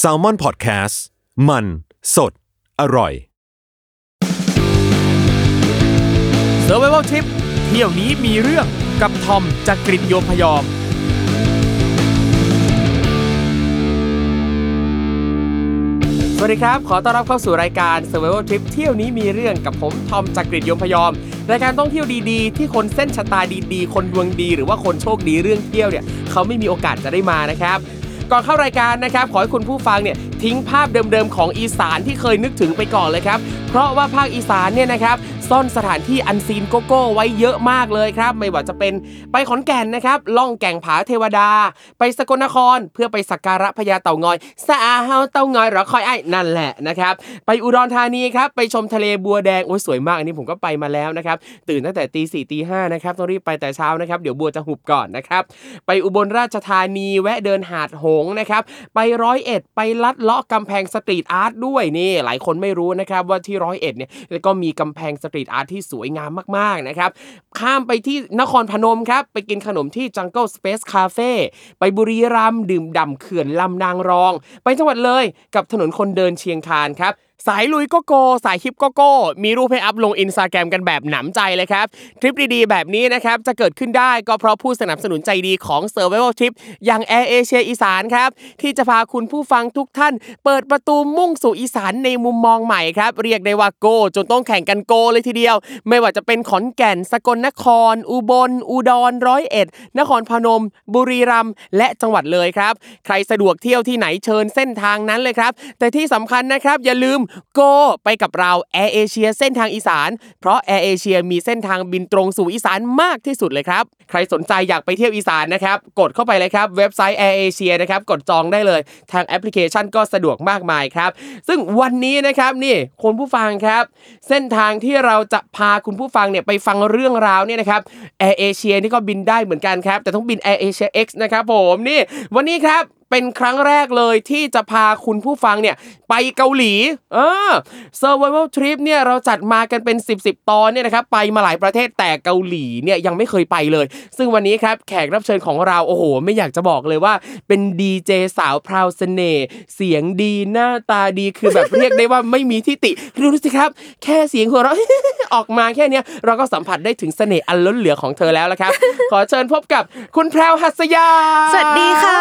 s a l ม o n PODCAST มัน สด อร่อย s u r v i v a l Trip เที่ยวนี้มีเรื่องกับทอมจากกริฑโยมพยอม สวัสดีครับ ขอต้อนรับเข้าสู่รายการ Survival Trip เที่ยวนี้มีเรื่องกับผมทอมจากกริฑโยมพยอมรายการท่องเที่ยวดีๆ ที่คนเส้นชะตาดีๆ คนดวงดี หรือว่าคนโชคดีเรื่องเที่ยวเนี่ยเขาไม่มีโอกาสจะได้มานะครับ ก่อนเข้ารายการนะครับขอให้คุณผู้ฟังเนี่ยทิ้งภาพเดิมๆของอีสานที่เคยนึกถึงไปก่อนเลยครับ เพราะว่าภาคอีสานเนี่ยนะครับ ซ่อนสถานที่ unseen โก้ๆไว้เยอะมากเลยครับ ไม่ว่าจะเป็นไปขอนแก่นนะครับล่องแก่งผาเทวดา ไปสกลนครเพื่อไปสักการะพญาเต่างอยสะอาเฮาเต่างอยหรอคอยไอ้นั่นแหละนะครับไปอุดรธานีครับไปชมทะเลบัวแดงโอ้ยสวยมากอันนี้ผมก็ไปมาแล้วนะครับตื่นตั้งแต่ตีสี่ตีห้านะครับต้องรีบไปแต่เช้านะครับเดี๋ยวบัวจะหุบก่อนนะครับไปอุบลราชธานีแวะเดินหาดหงส์นะครับไปร้อยเอ็ดไปลัดเลาะกำแพง street art ด้วยนี่หลายคนไม่รู้นะครับว่าที่ร้อยเอ็ดเนี่ยก็มีกำแพง street art ที่สวยงามมากๆนะครับข้ามไปที่นครพนมครับไปกินขนมที่ Jungle Space Cafe ไปบุรีรัมย์ดื่มด่ำเขื่อนลำนางรอง ไปจังหวัดเลยกับถนนคนเดินเชียงคานครับ สายลุยก็โก สายฮิปก็โกมีรูปให้อัพลงอินสตาแกรมกันแบบหนำใจเลยครับ ทริปดีๆ แบบนี้นะครับ จะเกิดขึ้นได้ก็เพราะผู้สนับสนุนใจดีของ Survival Trip อย่าง Air Asia อีสานครับ ที่จะพาคุณผู้ฟังทุกท่าน เปิดประตูมุ่งสู่อีสานในมุมมองใหม่ครับ เรียกได้ว่าโก จนต้องแข่งกันโกเลยทีเดียว ไม่ว่าจะเป็นขอนแก่น สกลนคร อุบล อุดรร้อยเอ็ด นครพนม บุรีรัมย์และจังหวัดเลยครับ ใครสะดวกเที่ยวที่ไหนเชิญเส้นทางนั้นเลยครับ แต่ที่สำคัญนะครับอย่าลืม Go ไปกับเรา Air Asia เส้นทางอีสาน เพราะ Air Asia มีเส้นทางบินตรงสู่อีสานมากที่สุดเลยครับ ใครสนใจอยากไปเที่ยวอีสานนะครับ กดเข้าไปเลยครับ เว็บไซต์ Air Asia นะครับ กดจองได้เลย ทางแอปพลิเคชันก็สะดวกมากมายครับ ซึ่งวันนี้นะครับนี่คุณผู้ฟังครับ เส้นทางที่เราจะพาคุณผู้ฟังเนี่ยไปฟังเรื่องราวเนี่ยนะครับ Air Asia นี่ก็บินได้เหมือนกันครับ แต่ต้องบิน Air Asia X นะครับผมนี่วันนี้ครับ เป็นครั้งแรกเลยที่จะพาคุณผู้ฟังเนี่ยไปเกาหลีเออ Survival Trip เนี่ยเราจัดมากันเป็น 10บสตอนเนี่ยนะครับไปมาหลายประเทศแต่เกาหลีเนี่ยยังไม่เคยไปเลย ซึ่งวันนี้ครับแขกรับเชิญของเราโอ้โห ไม่อยากจะบอกเลยว่า เป็นดีเจสาวพราวเสน่ห์เสียงดีหน้าตาดีคือแบบเรียกได้ว่าไม่มีที่ติดูสิครับ แค่เสียงหัวเราะออกมาแค่เนี้ยเราก็สัมผัสได้ถึงเสน่ห์อันล้นเหลือของเธอแล้วละครับ ขอเชิญพบกับคุณแพรวหัสยา สวัสดีค่ะ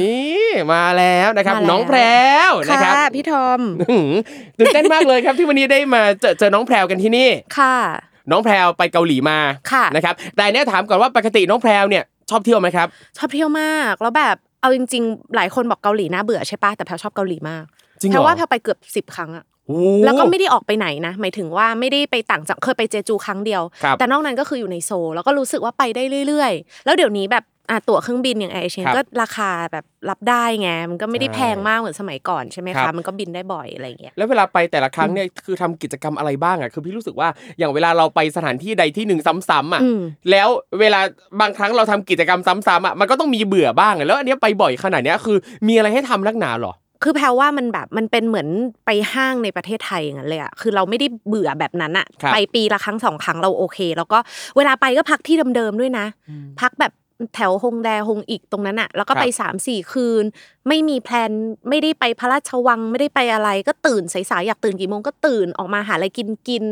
นี่มาแล้วนะครับมาแล้วน้องแพรวนะครับค่ะพี่ทอมอื้อหือตื่นเต้นมากเลยครับที่วันนี้ได้มาเจอเจอน้องแพรวกันที่นี่ค่ะ น้องแพรวไปเกาหลีมาค่ะนะครับแต่เนี่ยถามก่อนว่าปกติน้องแพรวเนี่ยชอบเที่ยวไหมครับ ชอบเที่ยวมากแล้วแบบเอาจริง ๆ หลายคนบอกเกาหลีน่าเบื่อใช่ปะแต่แพลชอบเกาหลีมากจริงเหแพรลอว่าแพลไปเกือบสิบครั้งอะโอ้แล้วก็ไม่ได้ออกไปไหนนะ หมายถึงว่าไม่ได้ไปต่างจังเคยไปเจจูครั้งเดียวครับแต่นอกนั้นก็คืออยู่ในโซลแล้วก็รู้สึกว่าไปได้เรื่อย ๆ แล้วเดี๋ยวนี้แบบ อะตั๋วเครื่องบินอย่างแอร์เอเชียครับก็ราคาแบบรับได้ไงมันก็ไม่ได้ใช่แพงมากเหมือนสมัยก่อนใช่ไหมครัคะบมันก็บินได้บ่อยอะไรอย่างเงี้ยแล้วเวลาไปแต่ละครั้งเนี่ยคือทำกิจกรรมอะไรบ้างอะคือพี่รู้สึกว่าอย่างเวลาเราไปสถานที่ใดที่หนึ่งซ้ำๆอะอืมแล้วเวลาบางครั้งเราทำกิจกรรมซ้ำๆอะมันก็ต้องมีเบื่อบ้างอะแล้วอันเนี้ยไปบ่อยขนาดเนี้ยคือ มีอะไรให้ทำนักหนาเหรอคือแพลว่ามันแบบมันเป็นเหมือนไปห้างในประเทศไทยอย่างนั้นเลยอะคือเราไม่ได้เบื่อแบบนั้นอะครับไปปีละครั้งสองครั้งเราโอเค แล้วก็เวลาไปก็พักที่เดิมๆด้วยนะ พักแบบ แถวฮงแดฮงอีกตรงนั้นอะแล้วก็ไปครับสามสี่คืน ไม่มีแพลนไม่ได้ไปพระราชวังไม่ได้ไปอะไร ก็ตื่นสายๆอยากตื่นกี่โมงก็ตื่นออกมาหาอะไรกินกิน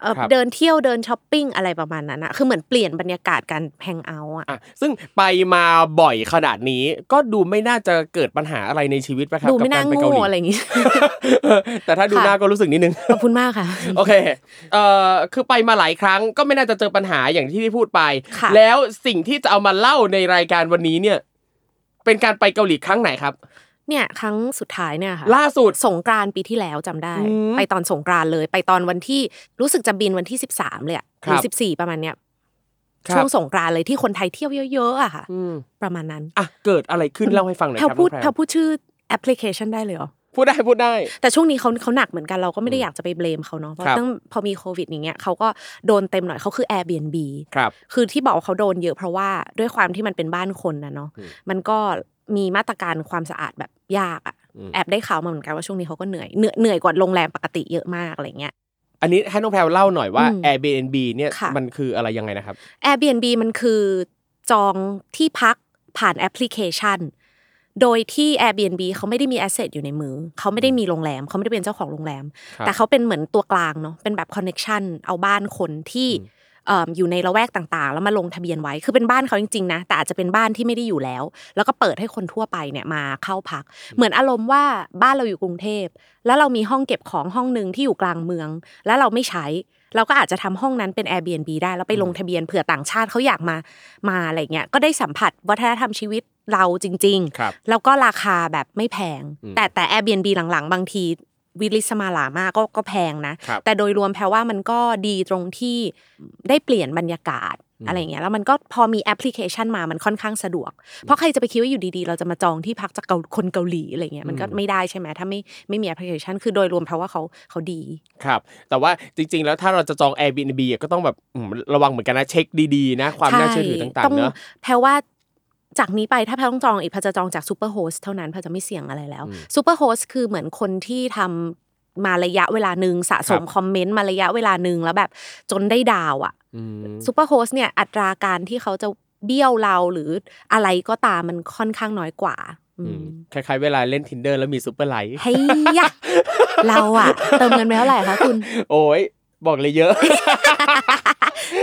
เอ่อครับเดินเที่ยวเดินช้อปปิ้งอะไรประมาณนั้นอะคือเหมือนเปลี่ยนบรรยากาศการแฮงเอาท์อะอะซึ่งไปมาบ่อยขนาดนี้ ก็ดูไม่น่าจะเกิดปัญหาอะไรในชีวิตปะครับดูไม่กับน่ากรไปโง่เกาหลีอะไรอย่างงี้ แต่ถ้าดูค่ะหน้าก็รู้สึกนิดนึงขอบคุณมากค่ะ โอเคเอ่อคือไปมาหลายครั้งก็ไม่น่าจะเจอปัญหาอย่างที่ที่พูดไปค่ะแล้วสิ่งที่จะเอามาเล่าในรายการวันนี้เนี่ย เป็นการไปเกาหลีครั้งไหนครับ เนี่ยครั้งสุดท้ายเนี่ยค่ะล่าสุดสงกรานต์ปีที่แล้วจำได้อืมไปตอนสงกรานต์เลย ไปตอนวันที่รู้สึกจะบินวันที่13เลยอะหครัรือบ14ประมาณเนี้ยครับช่วงสงกรานต์เลยที่คนไทยเที่ยวเยอะๆอะค่ะอืมประมาณนั้นอะเกิดอะไรขึ้นเล่าให้ฟังหน่อยแพลครับพูดน้องแพแพลรพูดชื่อแอปพลิเคชันได้เลยเหรอพูดได้พูดได้ แต่ช่วงนี้เขาเขาหนักเหมือนกันเราก็ไม่ได้อยากจะไปเบลมเขาเนาะเพราะครับตั้งพอมีโควิดอย่างเงี้ยเขาก็โดนเต็มหน่อยเขาคือ Airbnb ครับคือที่บอกว่าเขาโดนเยอะเพราะว่าด้วยความที่มันเป็นบ้านคนนะเนาะอืมมันก็ มีมาตรการความสะอาดแบบยากอะอืมแอบได้ข่าวมาเหมือนกันว่าช่วงนี้เขาก็เหนื่อยเหนื่อยเหนื่อยกว่าโรงแรมปกติเยอะมากอะไรเงี้ยอันนี้ให้น้องแพรเล่าหน่อยว่าอืม Airbnb เนี่ยค่ะมันคืออะไรยังไงนะครับ Airbnb มันคือจองที่พักผ่านแอปพลิเคชัน โดยที่ Airbnb เขาไม่ได้มี asset อยู่ในมือ เขาไม่ได้มีโรงแรม เขาไม่ได้เป็นเจ้าของโรงแรมครับแต่เขาเป็นเหมือนตัวกลางเนาะเป็นแบบ connection เอาบ้านคนที่เอิ่มอยู่ในละแวกต่างๆ แล้วมาลงทะเบียนไว้ คือเป็นบ้านเขาจริงๆนะ แต่อาจจะเป็นบ้านที่ไม่ได้อยู่แล้ว แล้วก็เปิดให้คนทั่วไปเนี่ยมาเข้าพัก เหมือนอารมณ์ว่าบ้านเราอยู่กรุงเทพ แล้วเรามีห้องเก็บของห้องหนึ่งที่อยู่กลางเมือง แล้วเราไม่ใช้ เราก็อาจจะทำห้องนั้นเป็น Airbnb ได้ แล้วไปลงทะเบียนเผื่อต่างชาติเขาอยากมา มาอะไรเงี้ย ก็ได้สัมผัสวัฒนธรรมชีวิตเราจริงครับๆแล้วก็ราคาแบบไม่แพงอืมแต่แต่ Airbnb หลังๆ บางที วิลิศมาหรามากก็ก็แพงนะครับแต่โดยรวมแพรว่ามันก็ดีตรงที่ได้เปลี่ยนบรรยากาศอะไรเงี้ยแล้วมันก็พอมีแอปพลิเคชันมามันค่อนข้างสะดวก เพราะใครจะไปคิดว่าอยู่ดีๆ เราจะมาจองที่พักจากเกาคนเกาหลีอะไรเงี้ยมันก็ไม่ได้ใช่ไหมถ้าไม่ไม่มีแอปพลิเคชัน คือโดยรวมแพรว่าเขาเขาดีครับ แต่ว่าจริง ๆ แล้วถ้าเราจะจอง Airbnb อะก็ต้องแบบอืมระวังเหมือนกันนะเช็คดีๆนะความน่าเชื่อถือต่างๆเนอะแพรว่า จากนี้ไปถ้าแพรต้องจองอีกแพรจะจองจาก superhost เท่านั้นแพรจะไม่เสี่ยงอะไรแล้วอืม superhost คือเหมือนคนที่ทำมาระยะเวลาหนึ่งสะสมครับคอมเมนต์มาระยะเวลาหนึ่งแล้วแบบจนได้ดาวอะอืม superhost เนี่ยอัตราการที่เขาจะเบี้ยวเราหรืออะไรก็ตามมันค่อนข้างน้อยกว่าอือืมมคล้ายๆเวลาเล่น Tinder แล้วมี super like เฮ้ยยะเราอะเติมเงินไปเท่าไหร่คะคุณ โอ้ยบอกเลยเยอะ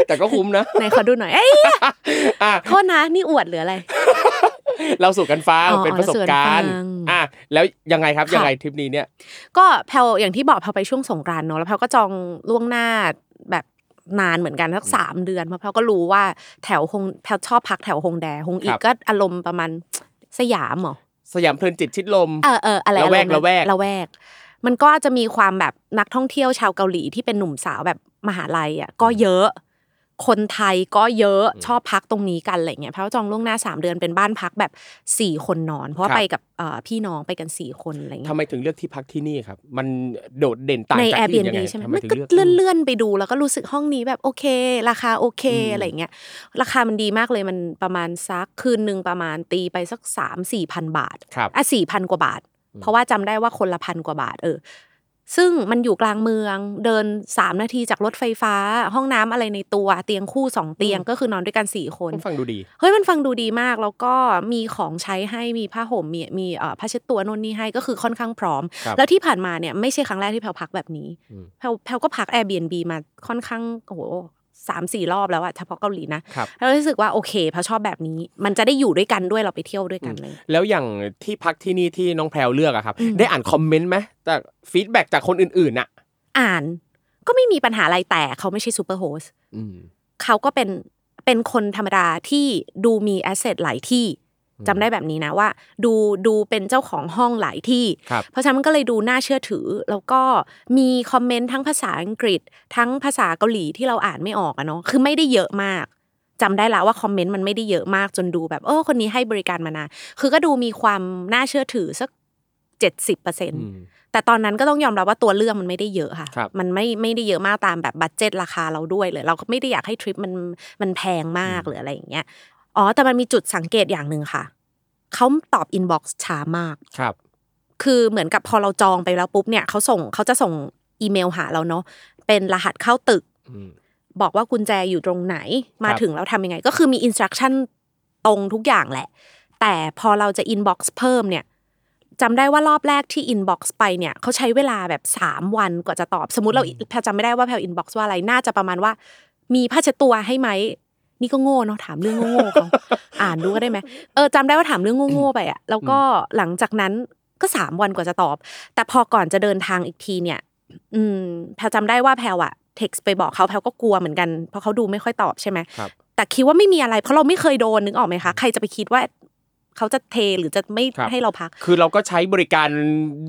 แต่ก็คุ้มนะไหนขอดูหน่อยเอ้ยอะโทษนะนี่อวดหรืออะไร เล่าสู่กันฟังอ๋อเป็นประสบการณ์เล่าสู่กันฟังอะแล้วยังไงครับค่ะยังไงทริปนี้เนี่ย ก็แพรอย่างที่บอกแพรไปช่วงสงกรานต์เนาะแล้วแพรก็จองล่วงหน้าแบบนานเหมือนกันสักสามเดือนเพราะแพลก็รู้ว่าแถวฮงแพลชอบพักแถวฮงแดฮงอีครักบก็อารมณ์ประมาณสยามเหรอสยามเพลินจิตชิดลมเออเอออะไรละแวกอารมณ์นั้นละแวกละแวก มันก็จะมีความแบบนักท่องเที่ยวชาวเกาหลีที่เป็นหนุ่มสาวแบบมหาลัยอะก็เยอะ คนไทยก็เยอะชอบพักตรงนี้กันอะไรเงี้ยเพราะว่าจองล่วงหน้าสามเดือนเป็นบ้านพักแบบสี่คนนอน เพราะว่าครับไปกับเอ่อพี่น้องไปกันสี่คนอะไรเงี้ยทำไมถึงเลือกที่พักที่นี่ครับ มันโดดเด่นต่างในจากที่อื่นยัง Airbnb ไงใช่ไหมทำไมมันถึงก็เลือกเลื่อนเลื่อนๆไปดูแล้วก็รู้สึกห้องนี้แบบโอเค ราคาโอเคอืมอะไรเงี้ยราคามันดีมากเลยมันประมาณซักคืนหนึ่งประมาณตีไปสักสามสี่พันบาทครับอะสี่พันกว่าบาท เพราะว่าจำได้ว่าคนละพันกว่าบาทเออ ซึ่งมันอยู่กลางเมืองเดินสามนาทีจากรถไฟฟ้า ห้องน้ำอะไรในตัวเตียงคู่สองเตียงก็คือนอนด้วยกันสี่คนต้องฟังดูดีเฮ้ยมันฟังดูดีมากแล้วก็มีของใช้ให้มีผ้าห่มมีมีเอ่อผ้าเช็ดตัวโน่นนี่ให้ก็คือค่อนข้างพร้อมครับแล้วที่ผ่านมาเนี่ยไม่ใช่ครั้งแรกที่แพลพักแบบนี้อืมแพลแพลก็พัก Airbnb มาค่อนข้างโอ้โห สามสี่รอบแล้วอะเฉพาะเกาหลีนะครับแล้วรู้สึกว่าโอเคแพรชอบแบบนี้ มันจะได้อยู่ด้วยกันด้วยเราไปเที่ยวด้วยกันเลย แล้วอย่างที่พักที่นี่ที่น้องแพรเลือกอะครับอืมได้อ่านคอมเมนต์ไหมจาก feedback จากคนอื่นๆน่ะอ่านก็ไม่มีปัญหาอะไรแต่เขาไม่ใช่ superhost อืมเขาก็เป็นเป็นคนธรรมดาที่ดูมี asset หลายที่ จำได้แบบนี้นะว่า ดูดูเป็นเจ้าของห้องหลายที่ครับเพราะฉะนั้นมันก็เลยดูน่าเชื่อถือ แล้วก็มีคอมเมนต์ทั้งภาษาอังกฤษ ทั้งภาษาเกาหลีที่เราอ่านไม่ออกอะเนาะคือไม่ได้เยอะมากจำได้แล้วว่าคอมเมนต์มันไม่ได้เยอะมากจนดูแบบเออคนนี้ให้บริการมานานคือก็ดูมีความน่าเชื่อถือสักเจ็ดสิบเปอร์เซ็นต์อืมแต่ตอนนั้นก็ต้องยอมรับว่าตัวเรื่องมันไม่ได้เยอะค่ะครับมันไม่ไม่ได้เยอะมากตามแบบ budget ราคาเราด้วยเลย เราก็ไม่ได้อยากให้ทริปมันมันแพงมากหรืออะไรอย่างเงี้ย อ๋อ แต่มันมีจุดสังเกตอย่างหนึ่งค่ะ เขาตอบ inbox ช้ามาก ครับ คือเหมือนกับพอเราจองไปแล้วปุ๊บเนี่ยเขาส่งเขาจะส่งอีเมลหาเราเนาะ เป็นรหัสเข้าตึกอืมบอกว่ากุญแจอยู่ตรงไหน มาครับถึงแล้วทำยังไง ก็คือมี instruction ตรงทุกอย่างแหละ แต่พอเราจะ inbox เพิ่มเนี่ยจำได้ว่ารอบแรกที่ inbox ไปเนี่ยเขาใช้เวลาแบบสามวันกว่าจะตอบ สมมติเราแพรจำไม่ได้ว่าแพร inbox ว่าอะไร น่าจะประมาณว่า มีผ้าเช็ดตัวให้ไหม นี่ก็โง่เนาะถามเรื่องโง่ๆเขาอ่านดูก็ได้ไหมเออจำได้ว่าถามเรื่องโง่ๆไปอะแล้วก็หลังจากนั้นก็สามวันกว่าจะตอบ แต่พอก่อนจะเดินทางอีกทีเนี่ย อืมแพลจำได้ว่าแพลอะเท็กซ์ไปบอกเขาแพลก็กลัวเหมือนกันเพราะเขาดูไม่ค่อยตอบใช่ไหมครับแต่คิดว่าไม่มีอะไรเพราะเราไม่เคยโดนนึกออกไหมคะใครจะไปคิดว่า เขาจะเทหรือจะไม่ครับให้เราพัก คือเราก็ใช้บริการ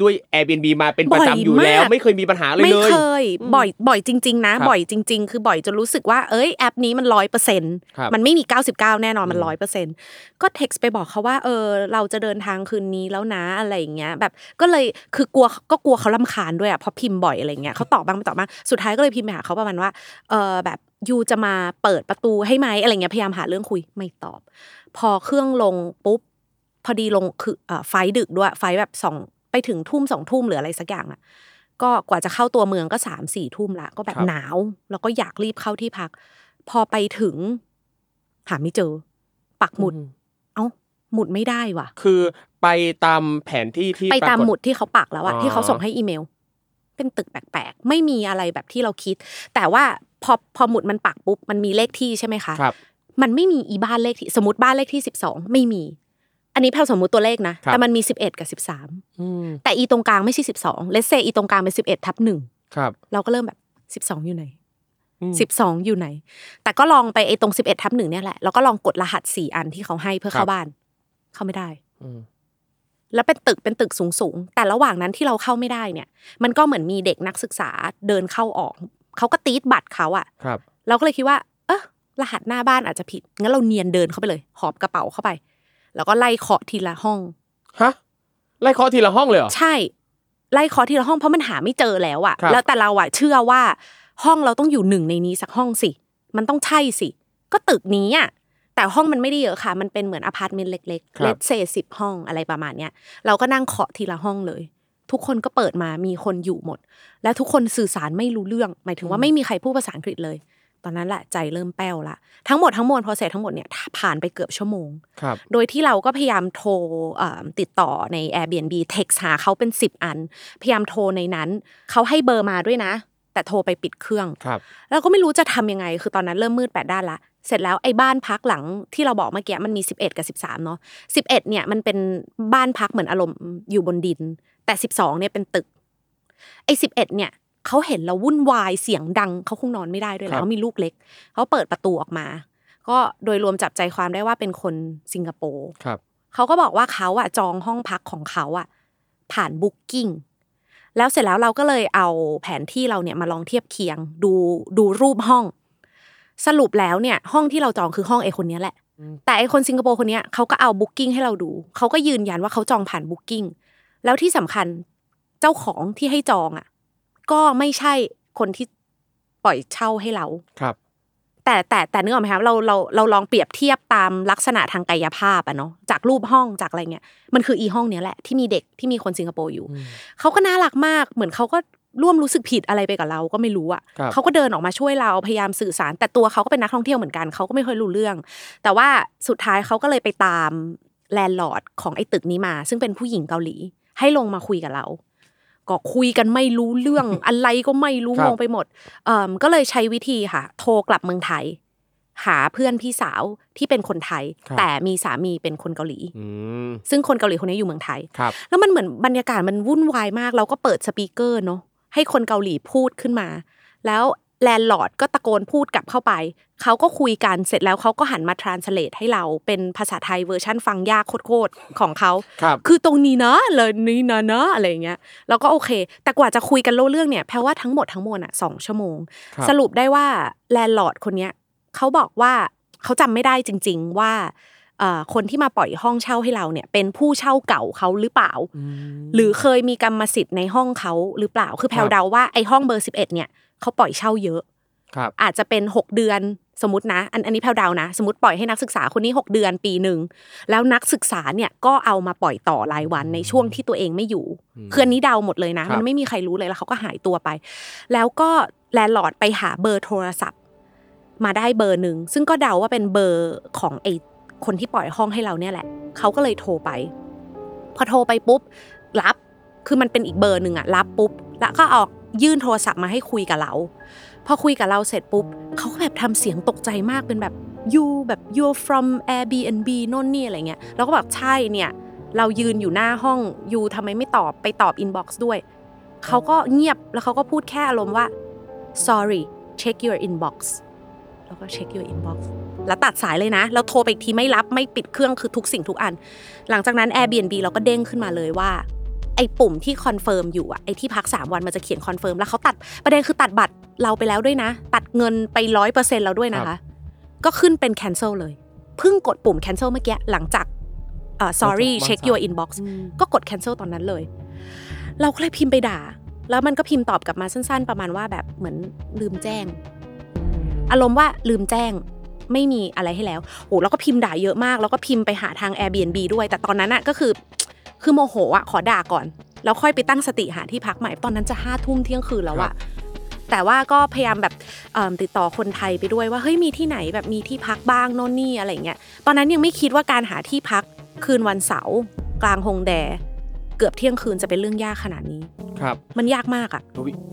ด้วย Airbnb มาเป็นประบ่อยจำอยู่แล้วมากไม่เคยมีปัญหาเลยไม่เลยเคยอืมบ่อยบ่อยจริง ๆ นะครับบ่อยจริง ๆ คือบ่อยจนรู้สึกว่าเอ้ยแอปนี้มันร้อยเปอร์เซ็นต์ครับมันไม่มี 99 แน่นอนมันอืมร้อยเปอร์เซ็นต์ก็เท็กซ์ไปบอกเขาว่าเออเราจะเดินทางคืนนี้แล้วนะอะไรอย่างเงี้ยแบบก็เลยคือกลัวก็กลัวเขาลำคาญด้วยอะเพราะพิมพ์บ่อยอะไรเงี้ยเขาตอบบ้างไม่ตอบบ้างสุดท้ายก็เลยพิมพ์ไปหาเขาประมาณว่าเออแบบยูจะมาเปิดประตูให้ไหมอะไรเงี้ยพยายามหาเรื่องคุยไม่ตอบ พอเครื่องลงปุ๊บ พอดีลงคือเอ่อไฟล์ดึกด้วยไฟล์แบบสองไปถึงทุ่มสองทุ่มหรืออะไรสักอย่างอะก็กว่าจะเข้าตัวเมืองก็สามสี่ทุ่มละก็แบบครับหนาว แล้วก็อยากรีบเข้าที่พัก พอไปถึง หาไม่เจอ ปักหมุดอืเอ้า หมุดไม่ได้ว่ะ คือไปตามแผนที่ที่ไปตามปรกฏหมุดที่เขาปักแล้วอะอ๋อที่เขาส่งให้อีเมล เป็นตึกแปลกๆ ไม่มีอะไรแบบที่เราคิด แต่ว่าพอพอหมุดมันปักปุ๊บมันมีเลขที่ใช่ไหมคะครับมันไม่มีอีบ้านเลขที่สมมติบ้านเลขที่สิบสองไม่มี อันนี้แพลสมมุติตัวเลขนะครับแต่มันมีสิบเอ็ดกับสิบสามอืมแต่อีตรงกลางไม่ใช่สิบสองเลสเซอีตรงกลางเป็นสิบเอ็ดทับหนึ่งครับเราก็เริ่มแบบสิบสองอยู่ไหนอืมสิบสองอยู่ไหน แต่ก็ลองไปไอ้ตรงสิบเอ็ดทับหนึ่งเนี่ยแหละ แล้วก็ลองกดรหัสสี่อันที่เขาให้เพื่อครัเข้าบบ้าน เข้าไม่ได้อืมแล้วเป็นตึกเป็นตึกสูงสูงๆแต่ระหว่างนั้นที่เราเข้าไม่ได้เนี่ย มันก็เหมือนมีเด็กนักศึกษาเดินเข้าออกเขาก็ตีดบัตรเขาอะครับ เราก็เลยคิดว่า เออรหัสหน้าบ้านอาจจะผิดงั้นเราเนียนเดินเข้าไปเลย หอบกระเป๋าเข้าไป แล้วก็ไล่เคาะทีละห้องฮะไล่เคาะทีละห้องเลยเหรอใช่ ไล่เคาะทีละห้องเพราะมันหาไม่เจอแล้วอะครับแล้วแต่เราอะเชื่อว่า ห้องเราต้องอยู่หนึ่งในนี้สักห้องสิ มันต้องใช่สิ ก็ตึกนี้อะแต่ห้องมันไม่ได้เยอะค่ะ มันเป็นเหมือนอพาร์ตเมนต์เล็กๆครัๆบเลทเซสิบห้องอะไรประมาณเนี้ย เราก็นั่งเคาะทีละห้องเลย ทุกคนก็เปิดมามีคนอยู่หมด และทุกคนสื่อสารไม่รู้เรื่อง หมายถึงว่าไม่มีใครพูดภาษาอังกฤษเลย ตอนนั้นแหละใจเริ่มแป้วละทั้งหมดทั้งมวลพอเสร็จทั้งหมดเนี่ยผ่านไปเกือบชั่วโมงครับโดยที่เราก็พยายามโทรเอ่อติดต่อใน Airbnb เท็กหาเขาเป็น 10 อัน พยายามโทรในนั้น เขาให้เบอร์มาด้วยนะ แต่โทรไปปิดเครื่องครับแล้วก็ไม่รู้จะทำยังไง คือตอนนั้นเริ่มมืดแปดด้านละเสร็จแล้วไอ้บ้านพักหลังที่เราบอกเมื่อกี้มันมี 11 กับ 13เนาะ11เนี่ยมันเป็นบ้านพักเหมือนอารมณ์อยู่บนดิน แต่ 12เนี่ยเป็นตึกไอ้11เนี่ย เขาเห็นเราวุ่นวายเสียงดังเขาคงนอนไม่ได้ด้วยแหครัละบเขามีลูกเล็กเขาเปิดประตูออกมา ก็โดยรวมจับใจความได้ว่าเป็นคนสิงคโปร์ครับเขาก็บอกว่าเขาอะจองห้องพักของเขาอะผ่าน Booking แล้วเสร็จแล้วเราก็เลยเอาแผนที่เราเนี่ยมาลองเทียบเคียง ดูดูรูปห้อง สรุปแล้วเนี่ย ห้องที่เราจองคือห้องไอคนเนี้ยแหละ แต่ไอคนสิงคโปร์คนเนี้ยเขาก็เอา Booking ให้เราดูเขาก็ยืนยันว่าเขาจองผ่าน Booking แล้วที่สำคัญเจ้าของที่ให้จองอะ ก็ไม่ใช่คนที่ปล่อยเช่าให้เราครับแต่แต่แต่นึกออกไหมครับเราเราเราลองเปรียบเทียบตามลักษณะทางกายภาพอะเนาะจากรูปห้องจากอะไรเงี้ยมันคืออีห้องเนี้ยแหละที่มีเด็กที่มีคนสิงคโปร์อยู่เขาก็น่ารักมากเหมือนเขาก็ร่วมรู้สึกผิดอะไรไปกับเราก็ไม่รู้อะครับเขาก็เดินออกมาช่วยเราพยายามสื่อสาร แต่ตัวเขาก็เป็นนักท่องเที่ยวเหมือนกันเขาก็ไม่ค่อยรู้เรื่อง แต่ว่าสุดท้ายเขาก็เลยไปตาม landlord ของไอ้ตึกนี้มา ซึ่งเป็นผู้หญิงเกาหลี ให้ลงมาคุยกับเรา ก็คุยกันไม่รู้เรื่องอะไรก็ไม่รู้ครับงงไปหมดเอ่มก็เลยใช้วิธีค่ะ โทรกลับเมืองไทย หาเพื่อนพี่สาวที่เป็นคนไทยครับแต่มีสามีเป็นคนเกาหลีอืมซึ่งคนเกาหลีคนนี้อยู่เมืองไทยครับแล้วมันเหมือนบรรยากาศมันวุ่นวายมาก เราก็เปิด speaker เนาะให้คนเกาหลีพูดขึ้นมา แล้ว landlord ก็ตะโกนพูดกลับเข้าไป เขาก็คุยกันเสร็จแล้วเขาก็หันมา translate ให้เราเป็นภาษาไทยเวอร์ชั่นฟังยากโคตรๆของเขาครับคือตรงนี้นะเลยนี่นะนะอะไรอย่างเงี้ยแล้วก็โอเค แต่กว่าจะคุยกันรู้เรื่องเนี่ยแปลว่าทั้งหมดทั้งมวลอะสองชั่วโมงครับสรุปได้ว่า landlord คนเนี้ยเขาบอกว่าเขาจำไม่ได้จริง ๆ ว่าเอ่อคนที่มาปล่อยห้องเช่าให้เราเนี่ย เป็นผู้เช่าเก่าเขาหรือเปล่า หรือเคยมีกรรมสิทธิ์ในห้องเขาหรือเปล่า คือแพรครับเดาว่าไอ้ห้องเบอร์11เนี่ย เขาปล่อยเช่าเยอะครับอาจจะเป็น 6 เดือนสมมตินะ อันอันนี้แพรเดานะ สมมติปล่อยให้นักศึกษาคนนี้ 6 เดือนปีหนึ่งแล้วนักศึกษาเนี่ยก็เอามาปล่อยต่อรายวันในช่วงที่ตัวเองไม่อยู่คืออันนี้เดาหมดเลยนะครับมันไม่มีใครรู้เลยแล้วเขาก็หายตัวไป แล้วก็ landlord ไปหาเบอร์โทรศัพท์ มาได้เบอร์หนึ่งซึ่งก็เดาว่าเป็นเบอร์ของไอ้คนที่ปล่อยห้องให้เราเนี่ยแหละเขาก็เลยโทรไป พอโทรไปปุ๊บรับคือมันเป็นอีกเบอร์หนึ่งอะรับปุ๊บแล้วก็ออก ยื่นโทรศัพท์มาให้คุยกับเรา พอคุยกับเราเสร็จปุ๊บเขาก็แบบทำเสียงตกใจมากเป็นแบบ you แบบ you from Airbnb โน่นนี่อะไรเงี้ยเราก็แบบใช่เนี่ย เรายืนอยู่หน้าห้อง you ทำไมไม่ตอบไปตอบ inbox ด้วยเขาก็เงียบแล้วเขาก็พูดแค่อารมณ์ว่า sorry check your inbox แล้วก็ check your inbox แล้วตัดสายเลยนะแล้วโทรไปอีกทีไม่รับไม่ปิดเครื่องคือทุกสิ่งทุกอัน หลังจากนั้น Airbnb เราก็เด้งขึ้นมาเลยว่า ไอ้ปุ่มที่ confirm อยู่อะไอ้ที่พัก 3 วันมันจะเขียน confirm แล้วเขาตัดประเด็นคือตัดบัตรเราไปแล้วด้วยนะ ตัดเงินไปร้อยเปอร์เซ็นต์แล้วด้วยนะครัคะบก็ขึ้นเป็น cancel เลย เพิ่งกดปุ่ม cancel เมื่อกี้หลังจากเอ่อ sorry วางสาย check your inbox ก็กด cancel ตอนนั้นเลย เราก็เลยพิมพ์ไปด่า แล้วมันก็พิมพ์ตอบกลับมาสั้น ๆ ประมาณว่าแบบเหมือนลืมแจ้ง อารมณ์ว่าลืมแจ้งไม่มีอะไรให้แล้วโอ้แล้วก็พิมพ์ด่าเยอะมาก แล้วก็พิมพ์ไปหาทาง Airbnb ด้วย แต่ตอนนั้นอะก็คือ คือโมโหอะขอด่าก่อน แล้วค่อยไปตั้งสติหาที่พักใหม่ตอนนั้นจะห้าทุ่มเที่ยงคืนแล้วอะแต่ว่าก็พยายามแบบเอิ่มติดต่อคนไทยไปด้วยว่าเฮ้ยมีที่ไหนแบบมีที่พักบ้างโน่นนี่อะไรเงี้ยตอนนั้นยังไม่คิดว่าการหาที่พักคืนวันเสาร์กลางฮงแดเกือบเที่ยงคืนจะเป็นเรื่องยากขนาดนี้ ครับ มันยากมากอะ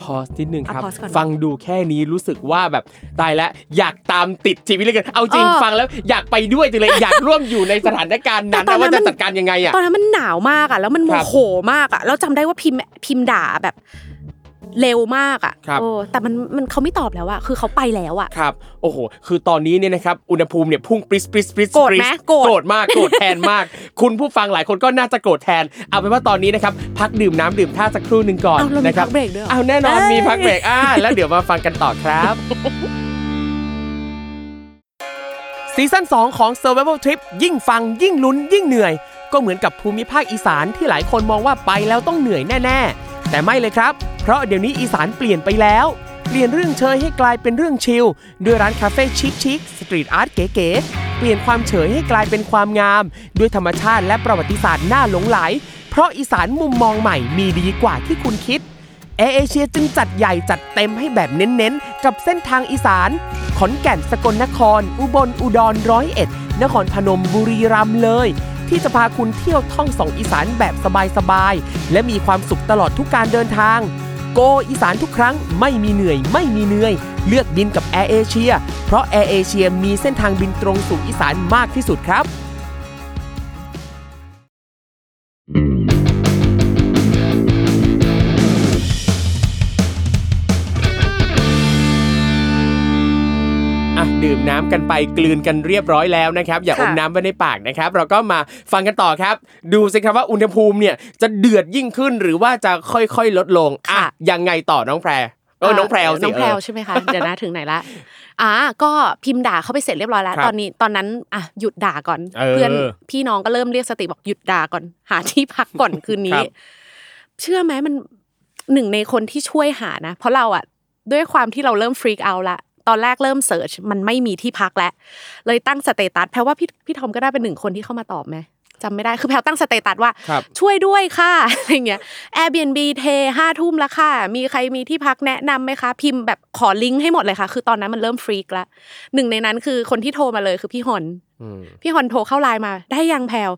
พอสนิดนึงครับ อะ pause ก่อนฟังดูแค่นี้รู้สึกว่าแบบตายแล้วอยากตามติดชีวิตเลยกันเอาจริงเออฟังแล้วอยากไปด้วยจังเลย อยากร่วมอยู่ในสถานการณ์นั้นแต่ตอนะนนั้ว่านจะมันจัดการยังไงอะ ตอนนั้นมันหนาวมากอะแล้วมันโมครับ โหมากอะแล้วจำได้ว่าพิมพ์พิมพ์ด่าแบบ เร็วมากอะครับโอ้แต่มันมันเขาไม่ตอบแล้วอะคือเขาไปแล้วอะครับโอ้โหคือตอนนี้เนี่ยนะครับอุณหภูมิเนี่ยพุ่งปริสปริสปริสโกรธไหมปสโกรธโกรธมากโกรธแทนมาก คุณผู้ฟังหลายคนก็น่าจะโกรธแทนเอาเป็นว่าตอนนี้นะครับพักดื่มน้ำดื่มท่าสักครู่หนึ่งก่อนเอาเรามีนะครัพักเบรกด้วยเหรอเอาแน่นอนเอ้ยมีพักเบรกอ่าแล้วเดี๋ยวมาฟังกันต่อครับซีซั่น2ของ Survival Trip ยิ่งฟังยิ่งลุ้นยิ่งเหนื่อย ก็เหมือนกับภูมิภาคอีสานที่หลายคนมองว่าไปแล้วต้องเหนื่อยแน่ ๆ แต่ไม่เลยครับเพ ราะเดี๋ยวนี้อีสานเปลี่ยนไปแล้ว เปลี่ยนเรื่องเชยให้กลายเป็นเรื่องชิลด้วยร้านคาเฟ่ชิคๆ street art เก๋ๆเปลี่ยนความเฉยให้กลายเป็นความงาม ด้วยธรรมชาติและประวัติศาสตร์น่าหลงใหล เพราะอีสานมุมมองใหม่มีดีกว่าที่คุณคิดแอเอเชียจึงจัดใหญ่จัดเต็มให้แบบเน้นๆ กับเส้นทางอีสาน ขอนแก่นสกลนคร อุบลอุดรร้อยเอ็ด นครพนมบุรีรัมย์เลย ที่จะพาคุณเที่ยวท่องสองอีสานแบบสบายๆ และมีความสุขตลอดทุกการเดินทาง Go อีสานทุกครั้งไม่มีเหนื่อยไม่มีเหนื่อย เลือกบินกับแอร์เอเชียเพราะแอร์เอเชียมีเส้นทางบินตรงสู่อีสานมากที่สุดครับ ดื่มน้ำกันไปกลืนกันเรียบร้อยแล้วนะครับอย่าอค่ะมน้ำไว้ในปากนะครับ เราก็มาฟังกันต่อครับ ดูสิครับว่าอุณหภูมิเนี่ยจะเดือดยิ่งขึ้นหรือว่าจะค่อยๆลดลงอะยังไงต่อน้องแพรเออน้องแพรวสิน้องแพรวเออใช่ไหมคะ เดี๋ยวนะถึงไหนละ อ่า ก็พิมพ์ด่าเขาไปเสร็จเรียบร้อยแล้วครับตอนนี้ตอนนั้นอะหยุดด่าก่อนเอออนพี่น้องก็เริ่มเรียกสติบอกหยุดด่าก่อน หาที่พักก่อนคืนคนี้รับเชื่อไหมมันหนึ่งในคนที่ช่วยหานะ เพราะเราอะด้วยความที่เราเริ่ม freak เอาละ ตอนแรกเริ่ม search มันไม่มีที่พักแล้วเลยตั้ง status แพรว่าพี่พี่ทอมก็ได้เป็นหนึ่งคนที่เข้ามาตอบไหมจำไม่ได้คือแพรตั้ง status ว่าครับช่วยด้วยค่ะอะไรเงี้ย Airbnb เทห้าทุ่มแล้วค่ะ มีใครมีที่พักแนะนำไหมคะ พิมพ์แบบขอลิงก์ให้หมดเลยค่ะ คือตอนนั้นมันเริ่ม freak ละหนึ่งในนั้นคือคนที่โทรมาเลยคือพี่ฮอนอืมพี่ฮอนโทรเข้าไลน์มา ได้ยังแพลว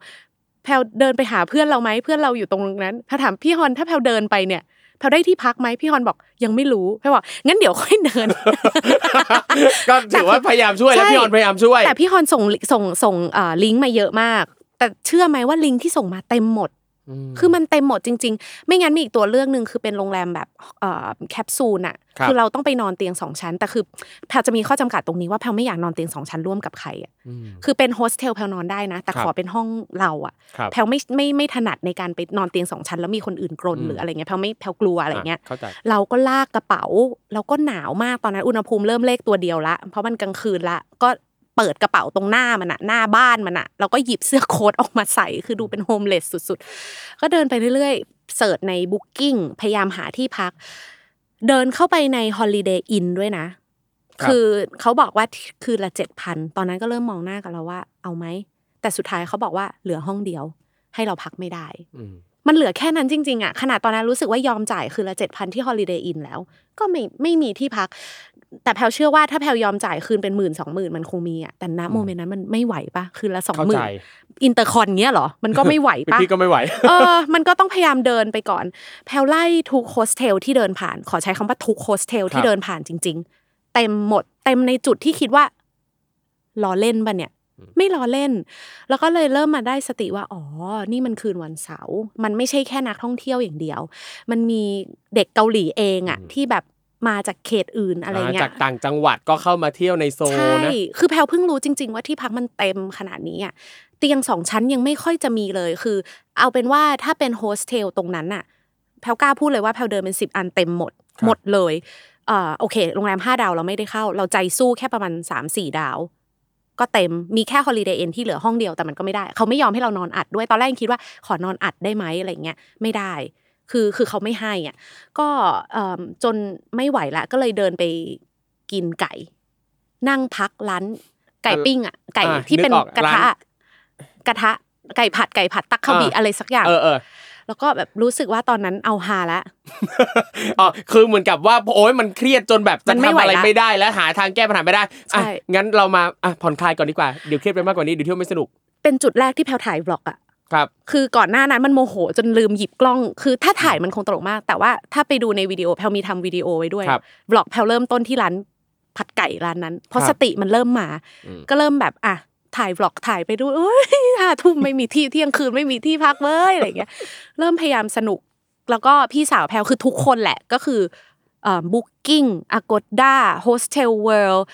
แพลวเดินไปหาเพื่อนเราไหมเพื่อนเราอยู่ตรงนั้นแพลวถามพี่ฮอนถ้าแพลวเดินไปเนี่ย แพลวได้ที่พักไหมพี่ฮอนบอกยังไม่รู้แพลวบอกงั้นเดี๋ยวค่อยเดินก็ถือว่าพยายามช่วยแล้วใช่พี่ออนพยายามช่วย แต่พี่ฮอนส่งส่งส่งเอ่อลิงก์มาเยอะมาก แต่เชื่อไหมว่าลิงก์ที่ส่งมาเต็มหมด คือมันเต็มหมดจริง ๆ ไม่งั้นมีอีกตัวเลือกหนึ่งคือเป็นโรงแรมแบบเอ่อแคปซูลอะครับอเราต้องไปนอนเตียงสองชั้น แต่คือแพลจะมีข้อจำกัดตรงนี้ว่าแพลไม่อยากนอนเตียงสองชั้นร่วมกับใครอะอืมคือเป็นโฮสเทลแพลนอนได้นะ แต่ครับขอเป็นห้องเราอะครับแพลไม่ไม่ไม่ถนัดในการไปนอนเตียงสองชั้น แล้วมีคนอื่นกรนอืมหรืออะไรเงี้ยแพลไม่แพลกลัวอะไรเงี้ยเข้าใจเราก็ลากกระเป๋าเราก็หนาวมากตอนนั้นอุณหภูมิเริ่มเลขตัวเดียวละ เพราะมันกลางคืนละก็ เปิดกระเป๋าตรงหน้ามันอะหน้าบ้านมันอะเราก็หยิบเสื้อโค้ทออกมาใส่คือดูเป็น homeless สุดๆ ก็เดินไปเรื่อยๆ search ใน Booking พยายามหาที่พัก เดินเข้าไปใน Holiday Inn ด้วยนะครับคือเขาบอกว่าคืนละเจ็ดพันตอนนั้นก็เริ่มมองหน้ากันแล้วว่า เอาไหมแต่สุดท้ายเขาบอกว่าเหลือห้องเดียว ให้เราพักไม่ได้อื มันเหลือแค่นั้นจริงๆอะขนาดตอนนั้นรู้สึกว่ายอมจ่ายคืนละเจ็ดพันที่ Holiday Inn แล้ว ก็ไม่ไม่มีที่พัก แต่แพลเชื่อว่าถ้าแพลยอมจ่ายคืนเป็นหมื่นสองหมื่นมันคงมีอะแต่ณ moment นั้นมันไม่ไหวปะคืนละสองหมื่นเข้าใจ InterCon เงี้ยเหรอ มันก็ไม่ไหวปะพี่ก็ไม่ไหวเออมันก็ต้องพยายามเดินไปก่อน แพลไล่ทุกโฮสเทลที่เดินผ่าน ขอใช้คำว่าทุกโฮสเทลที่ครับเดินผ่านจริง ๆ เต็มหมดเต็มในจุดที่คิดว่าล้อเล่นปะเนี่ย ไม่ล้อเล่น แล้วก็เลยเริ่มมาได้สติว่า อ๋อ นี่มันคืนวันเสาร์ มันไม่ใช่แค่นักท่องเที่ยวอย่างเดียว มันมีเด็กเกาหลีเองอะที่แบบมาจากเขตอื่นอะไรเงี้ยจากต่างจังหวัดก็เข้ามาเที่ยวในโซลใช่นะคือแพลวเพิ่งรู้จริง ๆ ว่าที่พักมันเต็มขนาดนี้อะ เตียงสองชั้นยังไม่ค่อยจะมีเลย คือ เอาเป็นว่าถ้าเป็นโฮสเทลตรงนั้นน่ะ แพลวกล้าพูดเลยว่าแพลวเดินเป็นสิบอันเต็มหมดครับหมดเลย เอ่อ โอเค โรงแรมห้าดาวเราไม่ได้เข้า เราใจสู้แค่ประมาณสามสี่ดาว ก็เต็มมีแค่ Holiday Inn ที่เหลือห้องเดียวแต่มันก็ไม่ได้ เขาไม่ยอมให้เรานอนอัดด้วยตอนแรกยังคิดว่าขอนอนอัดได้ไหมอะไรเงี้ยไม่ได้ คือคือเขาไม่ให้อะก็เอิ่มจนไม่ไหวละก็เลยเดินไปกินไก่ นั่งพักร้านไก่ปิ้งอะไก่อ่าที่เป็นนึกออกกระทะร้านกระทะไก่ผัดไก่ผัดตักข้าวบีอ่าอะไรสักอย่างเออเออ แล้วก็แบบรู้สึกว่าตอนนั้นเอาฮาละอ๋อคือเหมือนกับว่าโอ้ยมันเครียดจนแบบมัจะนไม่ทำไหวอะไรละไม่ได้แล้วหาทางแก้ปัญหาไม่ได้อะใช่งั้นเรามาอะผ่อนคลายก่อนดีกว่าเดี๋ยวเครียดไปมากกว่านี้เดี๋ยวเที่ยวไม่สนุก เป็นจุดแรกที่แพลวถ่าย vlog อะครับคือก่อนหน้านั้นมันโมโหจนลืมหยิบกล้อง คือถ้าถ่ายมันคงตลกมาก แต่ว่าถ้าไปดูในวิดีโอแพลมีทำวิดีโอไว้ด้วยครับ vlog แพลเริ่มต้นที่ร้านผัดไก่ร้านนั้น เพราะครับสติมันเริ่มมาอืมก็เริ่มแบบอะ ถ่าย vlog ถ่ายไปดูเอ้ยห้าทุ่มไม่มีที่เที่ยงคืนไม่มีที่พักเว้ยอะไรเงี้ย เริ่มพยายามสนุก แล้วก็พี่สาวแพลคือทุกคนแหละก็คือบุ๊กิ้งอ g กดด้าโฮสเทลเวิลด์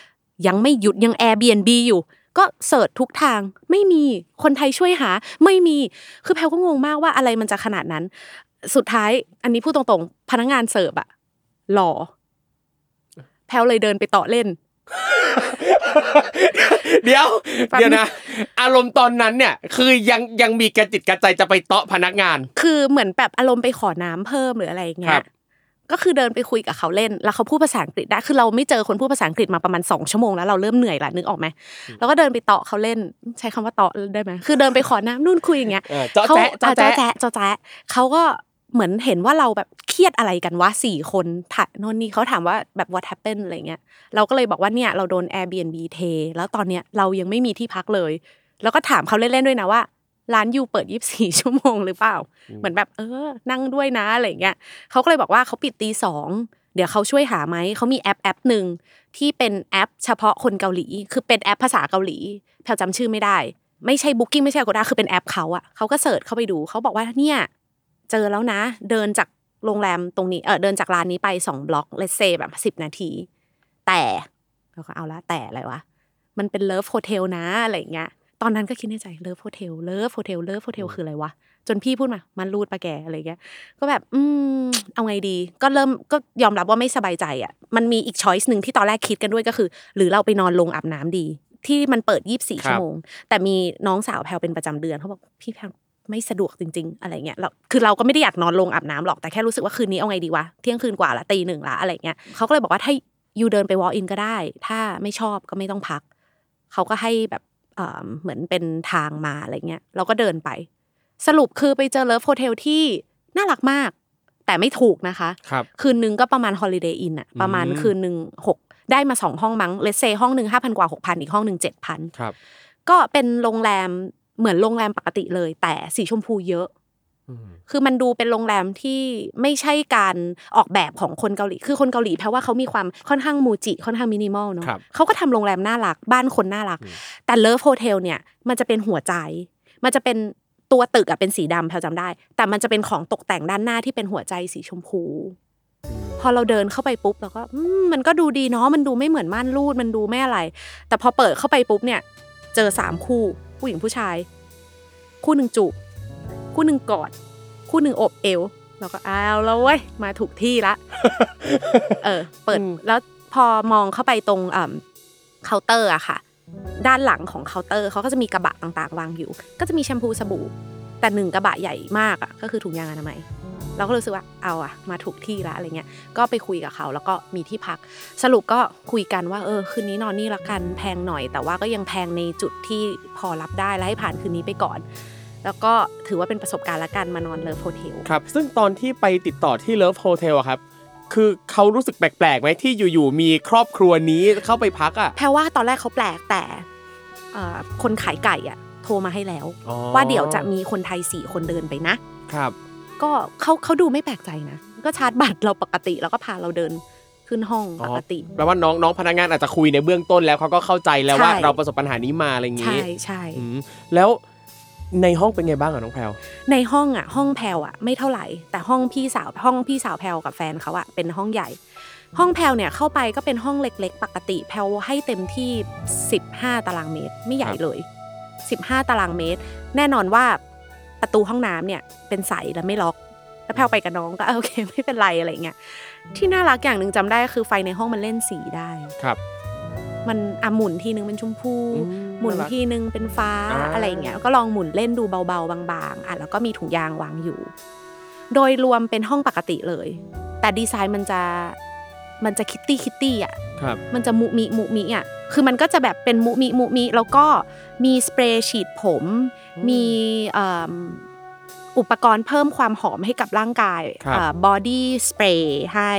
ยังไม่หยุดยัง Airbnb อยู่ ก็เสิร์ชทุกทางไม่มีคนไทยช่วยหา ไม่มีคือแพลก็งงมากว่าอะไรมันจะขนาดนั้น สุดท้ายอันนี้พูดตรงๆ พนักงานเสิร์ฟอะหล่อแพลเลยเดินไปต่อเล่น เดี๋ยวแป๊บนึงเดี๋ยวนะ อารมณ์ตอนนั้นเนี่ย คือยังยังมีกระจิตกระใจจะไปเตาะพนักงาน คือเหมือนแบบอารมณ์ไปขอน้ำเพิ่มหรืออะไรอย่างเงี้ครัยบก็คือเดินไปคุยกับเขาเล่น แล้วเขาพูดภาษาอังกฤษได้ คือเราไม่เจอคนพูดภาษาอังกฤษมาประมาณสองชั่วโมงแล้วเราเริ่มเหนื่อยละนึกออกไหมแล้วก็เดินไปเตาะเขาเล่น ใช้คำว่าเตาะได้ไหมคือเดินไปขอน้ำนู่นคุยอย่างเงี้ยเออเจาะแจ๊ะเขาเจาะแจ๊ะเจาะแจ๊ะเจาะแจ๊ะเขาก็ เหมือนเห็นว่าเราแบบเครียดอะไรกันวะสี่คนถ่ายโน่นนี่เขาถามว่าแบบ what happened อะไรเงี้ยเราก็เลยบอกว่าเนี่ยเราโดน Airbnb เท แล้วตอนเนี้ยเรายังไม่มีที่พักเลย แล้วก็ถามเขาเล่นๆด้วยนะว่าร้านยูเปิด24ชั่วโมงหรือเปล่า เหมือนแบบเออ นั่งด้วยนะอะไรเงี้ยเขาก็เลยบอกว่าเขาปิดตีสองเดี๋ยวเขาช่วยหาไหมเขามีแอปแอปหนึ่งที่เป็นแอป เฉพาะคนเกาหลี คือเป็นแอปภาษาเกาหลีแพลจำชื่อไม่ได้ ไม่ใช่ Booking ไม่ใช่ Agoda คือเป็นแอปเขาอะเขาก็ search เข้าไปดูเขาบอกว่าเนี่ย เจอแล้วนะ เดินจากโรงแรมตรงนี้เออเดินจากร้านนี้ไปสอง block let's say แบบสิบนาที แต่เราก็เอาละแต่อะไรวะมันเป็น love hotel นะอะไรอย่างเงี้ยตอนนั้นก็คิดในใจ love hotel love hotel love hotel คืออะไรวะจนพี่พูดมา ม่านรูดปะแกอะไรเงี้ย ก็แบบ อืม เอาไงดี ก็เริ่มก็ยอมรับว่าไม่สบายใจอะ มันมีอีก choice หนึ่งที่ตอนแรกคิดกันด้วยก็คือ หรือเราไปนอนโรงอาบน้ำดี ที่มันเปิดยี่บสี่ชั่วโมงครับ แต่มีน้องสาวแพลวเป็นประจำเดือนเขาบอกพี่แพลว ไม่สะดวกจริง ๆ อะไรเงี้ยเราคือเราก็ไม่ได้อยากนอนโรงอาบน้ำหรอกแต่แค่รู้สึกว่าคืนนี้เอาไงดีวะเที่ยงคืนกว่าละตีหนึ่งละอะไรเงี้ยเขาก็เลยบอกว่าถ้าyou เดินไป walk in ก็ได้ ถ้าไม่ชอบก็ไม่ต้องพัก เขาก็ให้แบบเอ่อเหมือนเป็นทางมาอะไรเงี้ยเราก็เดินไป สรุปคือไปเจอ love hotel ที่น่ารักมาก แต่ไม่ถูกนะคะครับคืนนึงก็ประมาณ Holiday Inn อะประมาณอืมคืนหนึ่งหกได้มาสองห้องมั้ง let's say ห้องหนึ่งห้าพันกว่าหกพันอีกห้องหนึ่งเจ็ดพันครับก็เป็นโรงแรม เหมือนโรงแรมปกติเลย แต่สีชมพูเยอะอืมคือมันดูเป็นโรงแรมที่ไม่ใช่การออกแบบของคนเกาหลี คือคนเกาหลีแพลว่าเขามีความค่อนข้าง Muji ค่อนข้างมินิมอลเนาะครับเขาก็ทำโรงแรมน่ารัก บ้านคนน่ารักอืมแต่ love hotel เนี่ยมันจะเป็นหัวใจ มันจะเป็นตัวตึกอะเป็นสีดำแพลจำได้ แต่มันจะเป็นของตกแต่งด้านหน้าที่เป็นหัวใจสีชมพู พอเราเดินเข้าไปปุ๊บเราก็อืมมันก็ดูดีเนาะมันดูไม่เหมือนม่านรูดมันดูไม่อะไร แต่พอเปิดเข้าไปปุ๊บเนี่ย เจอสามคู่ ผู้หญิงผู้ชาย คู่หนึ่งจูบคู่หนึ่งกอด คู่หนึ่งโอบเอวเราก็อ้าวแล้วเว้ยมาถูกที่ละ เออ เปิดอืมแล้วพอมองเข้าไปตรงเอ่อเคาน์เตอร์อะค่ะ ด้านหลังของเคาน์เตอร์เขาก็จะมีกระบะต่างๆ วางอยู่ ก็จะมีแชมพูสบู่ แต่หนึ่งกระบะใหญ่มากอะก็คือถุงยางอนามัย เราก็รู้สึกว่าเอาอะมาถูกที่ละอะไรเงี้ยก็ไปคุยกับเขาแล้วก็มีที่พัก สรุปก็คุยกันว่าเออคืนนี้นอนนี่ละกันแพงหน่อย แต่ว่าก็ยังแพงในจุดที่พอรับได้และให้ผ่านคืนนี้ไปก่อน แล้วก็ถือว่าเป็นประสบการณ์ละกันมานอน love hotel ครับซึ่งตอนที่ไปติดต่อที่ love hotel อะครับคือเขารู้สึกแปลกๆไหมที่อยู่ๆมีครอบครัวนี้เข้าไปพักอะแพรวว่าตอนแรกเขาแปลกแต่เอ่อคนขายไก่อะโทรมาให้แล้วอ๋อว่าเดี๋ยวจะมีคนไทยสี่คนเดินไปนะครับ ก็เขาเขาดูไม่แปลกใจนะ ก็ชาร์จบัตรเราปกติแล้วก็พาเราเดินขึ้นห้องปกติอ๋อแปลว่าน้องน้องพนักงานอาจจะคุยในเบื้องต้นแล้วเขาก็เข้าใจแล้วว่าใช่เราประสบปัญหานี้มาอะไรอย่างงี้ใช่ใช่อืมแล้วในห้องเป็นไงบ้างอะน้องแพลวในห้องอะห้องแพลวอะไม่เท่าไหร่ แต่ห้องพี่สาวห้องพี่สาวแพลวกับแฟนเขาอะเป็นห้องใหญ่ ห้องแพลวเนี่ยเข้าไปก็เป็นห้องเล็ก ๆ ปกติ แพลวให้เต็มที่ 15 ตารางเมตร ไม่ใหญ่เลย 15 ตารางเมตร แน่นอนว่า ประตูห้องน้ำเนี่ยเป็นใสและไม่ล็อก แล้วแพลวไปกับน้องก็โอเคไม่เป็นไรอะไรเงี้ยที่น่ารักอย่างหนึ่งจำได้คือไฟในห้องมันเล่นสีได้ครับ มันอะหมุนทีนึงเป็นชมพูอืมหมุนน่ารักทีนึงเป็นฟ้าอ่าอะไรอย่างเงี้ยก็ลองหมุนเล่นดูเบาๆบางๆอะแล้วก็มีถุงยางวางอยู่ โดยรวมเป็นห้องปกติเลย แต่ดีไซน์มันจะ มันจะ Kitty Kitty อะครับมันจะมุมิมุมิอะคือมันก็จะแบบเป็นมุมิมุมิแล้วก็มีสเปรย์ฉีดผม มีเอิ่มอุปกรณ์เพิ่มความหอมให้กับร่างกายครับ body spray ให้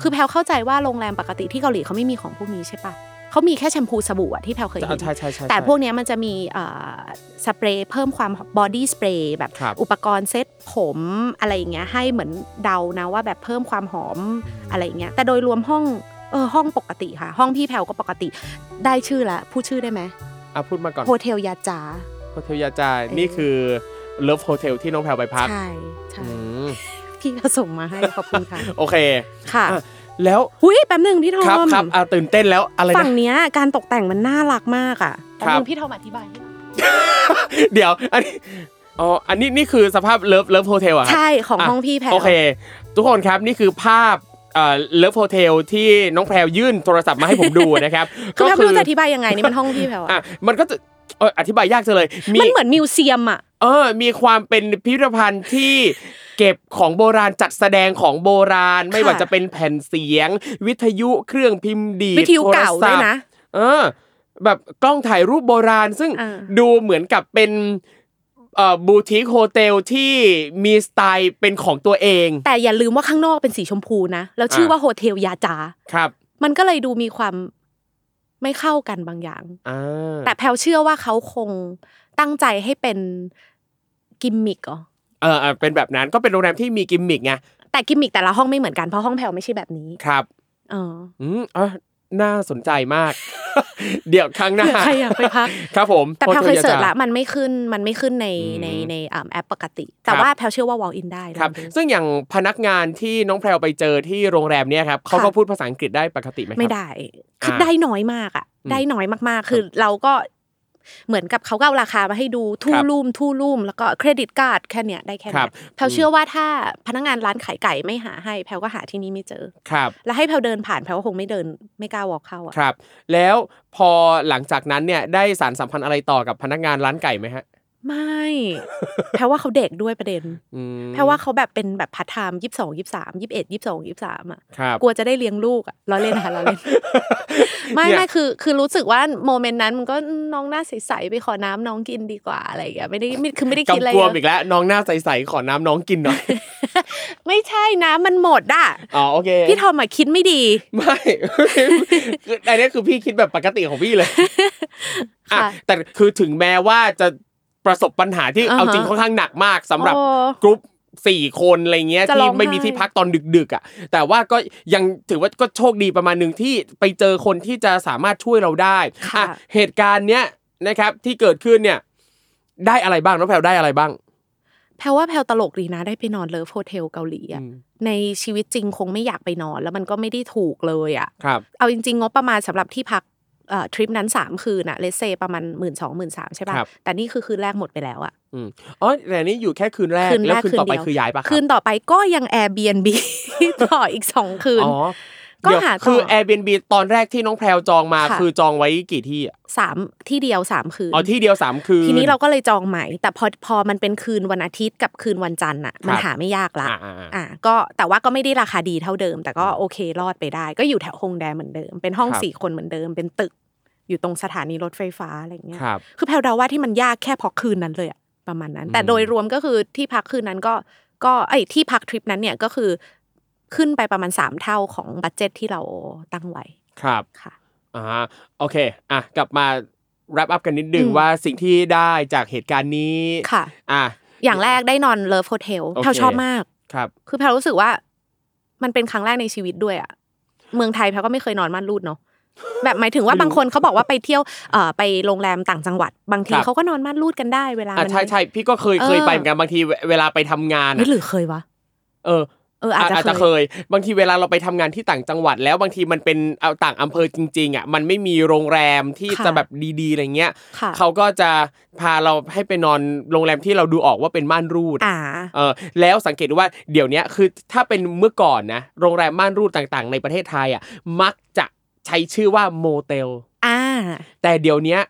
คือแพลวเข้าใจว่าโรงแรมปกติที่เกาหลีเขาไม่มีของพวกนี้ใช่ปะ เขามีแค่แชมพูสบู่อะที่แพลวเคยเห็นใช่ใช่ใช่แต่พวกเนี้ยมันจะมีเอ่อสเปรย์เพิ่มความ body spray แบบครับอุปกรณ์เซ็ตผมอะไรอย่างเงี้ยให้เหมือนเดานะว่าแบบเพิ่มความหอมอะไรอย่างเงี้ยแต่โดยรวมห้องเออห้องปกติค่ะ ห้องพี่แพลวก็ปกติได้ชื่อละพูดชื่อได้ไหมอะพูดมาก่อน hotel ยาจา hotel ยาจานี่คือ love hotel ที่น้องแพรวไปพักใช่ใช่อืมพี่ก็ส่งมาให้ขอบคุณค่ะ โอเคค่ะอะ แล้วหุยแป๊บหนึ่งพี่ทอมครับครับอะตื่นเต้นแล้วอะไรนะฝั่งเนี้ยการตกแต่งมันน่ารักมากอะครับแป๊บนึงพี่ทอมอธิบายให้หน่อยเดี๋ยวอันนี้อ๋ออันนี้นี่คือสภาพ love love hotel อะครับใช่ของอะห้องพี่แพลวโอเค ทุกคนครับนี่คือภาพเอ่อ love hotel ที่น้องแพรวยื่นโทรศัพท์มาให้ผมดูนะครับคือแพลวก็ไม่รู้จะอธิบายยังไงนี่มันห้องพี่แพลวอะอะมันก็จะ เอออธิบายยากจังเลยมีมันเหมือน museum อะเออ มีความเป็นพิพิธภัณฑ์ที่เก็บของโบราณจัดแสดงของโบราณ ไม่ว่าจะเป็นแผ่นเสียง วิทยุเครื่องพิมพ์ดีดวิทยุเก่าโทรศัพท์ด้วพยท์นะเออ แบบกล้องถ่ายรูปโบราณ ซึ่งอ่าดูเหมือนกับเป็นเอ่อ boutique hotel ที่มีสไตล์เป็นของตัวเอง แต่อย่าลืมว่าข้างนอกเป็นสีชมพูนะ แล้วชื่ออะว่า hotel ยาจาครับ มันก็เลยดูมีความ ไม่เข้ากันบางอย่างอ่าแต่แพลวเชื่อว่าเขาคงตั้งใจให้เป็นกิมมิกเหรอเออเออเป็นแบบนั้นก็เป็นโรงแรมที่มีกิมมิกไงแต่กิมมิกแต่ละห้องไม่เหมือนกันเพราะห้องแพลวไม่ใช่แบบนี้ครับเอออืมอะ น่าสนใจมาก เดี๋ยวครั้งหน้าใครอยากไปพักครับผม แต่แพลวเคยโฮทเสิร์ชาจาละมันไม่ขึ้นมันไม่ขึ้นในอืมในในอ่าแอปปกติ แต่ครับว่าแพลวเชื่อว่า walk in ได้ครับลองดูซึ่งอย่างพนักงานที่น้องแพรวไปเจอที่โรงแรมเนี่ยครับเขาค่ะก็พูดภาษาอังกฤษได้ปกติไหมครับไม่ได้คืออ่าได้น้อยมากอะอืมได้น้อยมากๆ คือเราก็ เหมือนกับเขาก็เอาราคามาให้ดู two ครับ room two room แล้วก็ credit card แค่เนี้ยได้แค่เนี้บแพลวเชื่อว่าถ้าพนักงานร้านขายไก่ไม่หาให้แพลวก็หาที่นี่ไม่เจอครับแล้วให้แพลวเดินผ่านแพลวก็คงไม่เดินไม่กล้า walk เข้าอะครับ แล้วพอหลังจากนั้นเนี่ยได้สารสัมพันธ์อะไรต่อกับพนักงานร้านไก่ไหมฮะ ไม่แพลวว่าเขาเด็กด้วยประเด็นอืมแพลวว่าเขาแบบเป็นแบบพัฒไทม์ยี่สิบสองยี่สิบสามยี่สิบเอ็ดยี่สิบสองยี่สิบสามอะครับกลัวจะได้เลี้ยงลูกอะล้อเล่นนะคะล้อเล่น ไม่เนี่ยไม่คือคือรู้สึกว่า moment นั้นมันก็น้องหน้าใสๆไปขอน้ำน้องกินดีกว่าอะไรอย่างเงี้ยไม่ได้ไม่คือไม่ได้คิดอะไรกำกวมเยอีอะกแล้วน้องหน้าใสๆขอน้ำน้องกินหน่อยไม่ใช่น้ำมันหมดอะอ๋อโอเคพี่ทอมอะคิดไม่ดี ไม่คืออันนี้คือพี่คิดแบบปกติของพี่เลยอะค่ะแต่คือถึงแม้ว่าจะ ประสบปัญหาที่อ่าฮะเอาจริงค่อนข้างหนักมากสำหรับโอ้กรุ๊ปสี่คนอะไรเงี้ยจะร้องไห้ที่ไม่มีที่พักตอนดึกๆอะแต่ว่าก็ยังถือว่าก็โชคดีประมาณหนึ่งที่ไปเจอคนที่จะสามารถช่วยเราได้ค่ะอะเหตุการณ์เนี้ยนะครับที่เกิดขึ้นเนี่ยได้อะไรบ้างน้องแพรวได้อะไรบ้าง แพลว่าแพลตลกดีนะ ได้ไปนอน love hotel เกาหลีอะอืมในชีวิตจริงคงไม่อยากไปนอน แล้วมันก็ไม่ได้ถูกเลยอะครับเอาจริงๆงบประมาณสำหรับที่พักเอ่อ ทริปนั้น 3 คืนอะเลเซประมาณหมื่นสองหมื่นสามใช่ป่ะครับแต่นี่คือคืนแรกหมดไปแล้วอะอืมอ๋อแต่นี่อยู่แค่คืนแรกคืนแล้วแรกคืนต่อไปคืนเดียวคือย้ายปะครับคืนต่อไปก็ยัง Airbnb ต่ออีก 2 คืนอ๋อ ก็เดี๋ยวหาต่อคือ Airbnb ตอนแรกที่น้องแพรวจองมาค่ะคือจองไว้กี่ที่อะสามที่เดียวสามคืนอ๋อที่เดียวสามคืนทีนี้เราก็เลยจองใหม่ แต่พอพอมันเป็นคืนวันอาทิตย์กับคืนวันจันทร์อะมันครับหาไม่ยากละอ่าอ่าอ่าอะก็แต่ว่าก็ไม่ได้ราคาดีเท่าเดิม แต่ก็โอเครอดไปได้ ก็อยู่แถวฮงแดเหมือนเดิม เป็นห้องครับสี่คนเหมือนเดิม เป็นตึก อยู่ตรงสถานีรถไฟฟ้าอะไรอย่างเงี้ยครับคือแพลวเดาว่าที่มันยากแค่เพราะคืนนั้นเลยอะประมาณนั้น แต่อืมโดยรวมก็คือที่พักคืนนั้นก็ก็ไอ้ที่พักทริปนั้นเนี่ยก็คือ ขึ้นไปประมาณสามเท่าของ budget ที่เราตั้งไว้ครับค่ะอ่าโอเคอะกลับมา wrap up กันนิดนึงอืมว่าสิ่งที่ได้จากเหตุการณ์นี้ค่ะอะอย่างแรกได้นอน love hotel โอเคแพลวชอบมากครับคือแพลรู้สึกว่ามันเป็นครั้งแรกในชีวิตด้วยอะเมืองไทยแพลก็ไม่เคยนอนม่านรูดเนาะแบบหมายถึงว่าไม่รู้บางคนเขาบอกว่าไปเที่ยวเอ่อไปโรงแรมต่างจังหวัด บางทีครับเขาก็นอนม่านรูดกันได้เวลาอะมันใช่ใช่พี่ก็เคยเออเคยไปเหมือนกันบางทีเวเวลาไปทำงานเฮ้อะยหรือเคยวะเออ เอออาจจะอาจจะเคเคยยบางทีเวลาเราไปทำงานที่ต่างจังหวัด แล้วบางทีมันเป็นเอาต่างอำเภอจริงๆอะมันไม่มีโรงแรมที่ค่ะจะแบบดีๆอะไรเงี้ยค่ะเขาก็จะพาเราให้ไปนอนโรงแรมที่เราดูออกว่าเป็นม่านรูดอ่าเออแล้วสังเกตดูว่าเดี๋ยวเนี้ยคือถ้าเป็นเมื่อก่อนนะโรงแรมม่านรูดต่างๆ ในประเทศไทยอะมักจะใช้ชื่อว่าโมเตลอ่าแต่เดี๋ยวเนี้ย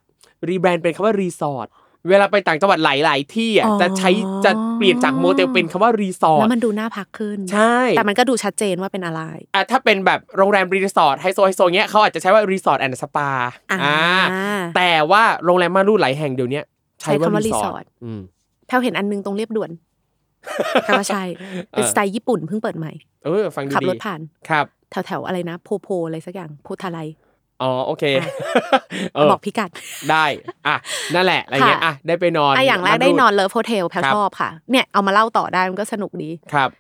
rebrand เป็นคำว่ารีสอร์ท เวลาไปต่างจังหวัดหลายๆที่อะอ๋อจะใช้จะเปลี่ยนจากโมเตลเป็นคำว่ารีสอร์ทแล้วมันดูน่าพักขึ้น ใช่ แต่มันก็ดูชัดเจนว่าเป็นอะไรอะถ้าเป็นแบบโรงแรมรีสอร์ทไฮโซไฮโซเงี้ยเขาอาจจะใช้ว่า resort and spa อ่าแต่ว่าโรงแรมม่านรูดหลายแห่งเดี๋ยวเนี้ยใช้ว่าใช้คำว่ารีสอ resort ร์ทอืมแพลวเห็นอันนึงตรงเรียบด่วนแพลว่าใช่เป็นเออสไตล์ญี่ปุ่นเพิ่งเปิดใหม่เออฟังดูดีขับรถผ่านครับแถวแถวๆอะไรนะโพโพอะไรสักอย่างโพธาลัย อ๋อโอเคอะเออบอกพิกัดได้อะนั่นแหละอะไรเงี้ยค่ะอะได้ไปนอนอะอย่างแรกได้นอน love hotel แพลครับชอบค่ะ เนี่ยเอามาเล่าต่อได้มันก็สนุกดีครับ